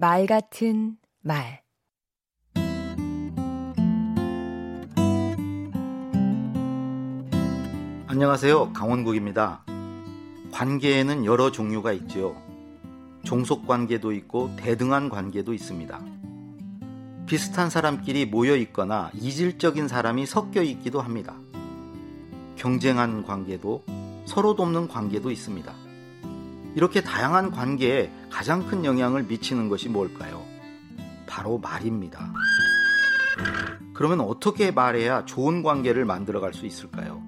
말 같은 말 안녕하세요. 강원국입니다. 관계에는 여러 종류가 있지요. 종속 관계도 있고 대등한 관계도 있습니다. 비슷한 사람끼리 모여 있거나 이질적인 사람이 섞여 있기도 합니다. 경쟁한 관계도 서로 돕는 관계도 있습니다. 이렇게 다양한 관계에 가장 큰 영향을 미치는 것이 뭘까요? 바로 말입니다. 그러면 어떻게 말해야 좋은 관계를 만들어갈 수 있을까요?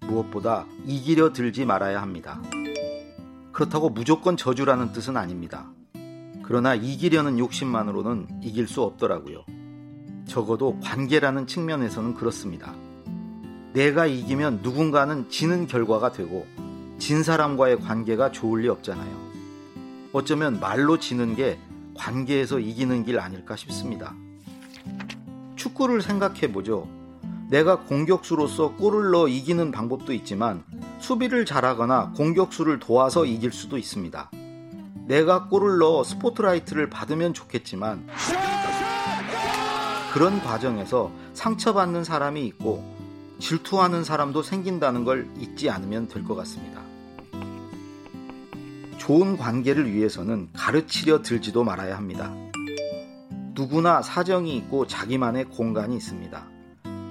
무엇보다 이기려 들지 말아야 합니다. 그렇다고 무조건 저주라는 뜻은 아닙니다. 그러나 이기려는 욕심만으로는 이길 수 없더라고요. 적어도 관계라는 측면에서는 그렇습니다. 내가 이기면 누군가는 지는 결과가 되고 진 사람과의 관계가 좋을 리 없잖아요. 어쩌면 말로 지는 게 관계에서 이기는 길 아닐까 싶습니다. 축구를 생각해 보죠. 내가 공격수로서 골을 넣어 이기는 방법도 있지만 수비를 잘하거나 공격수를 도와서 이길 수도 있습니다. 내가 골을 넣어 스포트라이트를 받으면 좋겠지만 그런 과정에서 상처받는 사람이 있고 질투하는 사람도 생긴다는 걸 잊지 않으면 될 것 같습니다. 좋은 관계를 위해서는 가르치려 들지도 말아야 합니다. 누구나 사정이 있고 자기만의 공간이 있습니다.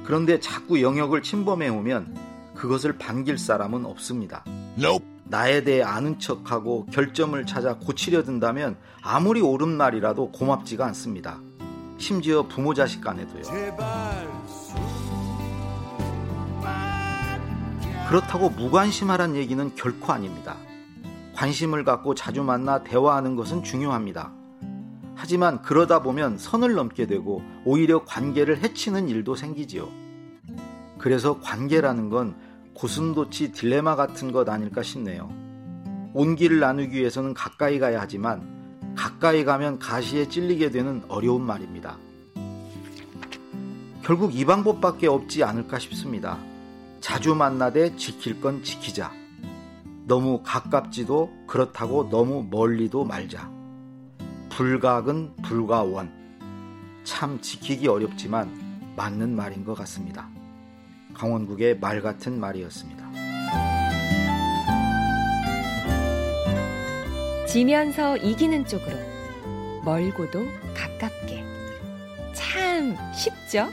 그런데 자꾸 영역을 침범해 오면 그것을 반길 사람은 없습니다. Nope. 나에 대해 아는 척하고 결점을 찾아 고치려 든다면 아무리 옳은 말이라도 고맙지가 않습니다. 심지어 부모 자식 간에도요. 그렇다고 무관심하란 얘기는 결코 아닙니다. 관심을 갖고 자주 만나 대화하는 것은 중요합니다. 하지만 그러다 보면 선을 넘게 되고 오히려 관계를 해치는 일도 생기지요. 그래서 관계라는 건 고슴도치 딜레마 같은 것 아닐까 싶네요. 온기를 나누기 위해서는 가까이 가야 하지만 가까이 가면 가시에 찔리게 되는 어려운 말입니다. 결국 이 방법밖에 없지 않을까 싶습니다. 자주 만나되 지킬 건 지키자. 너무 가깝지도 그렇다고 너무 멀리도 말자. 불각은 불가원. 참 지키기 어렵지만 맞는 말인 것 같습니다. 강원국의 말 같은 말이었습니다. 지면서 이기는 쪽으로 멀고도 가깝게 참 쉽죠?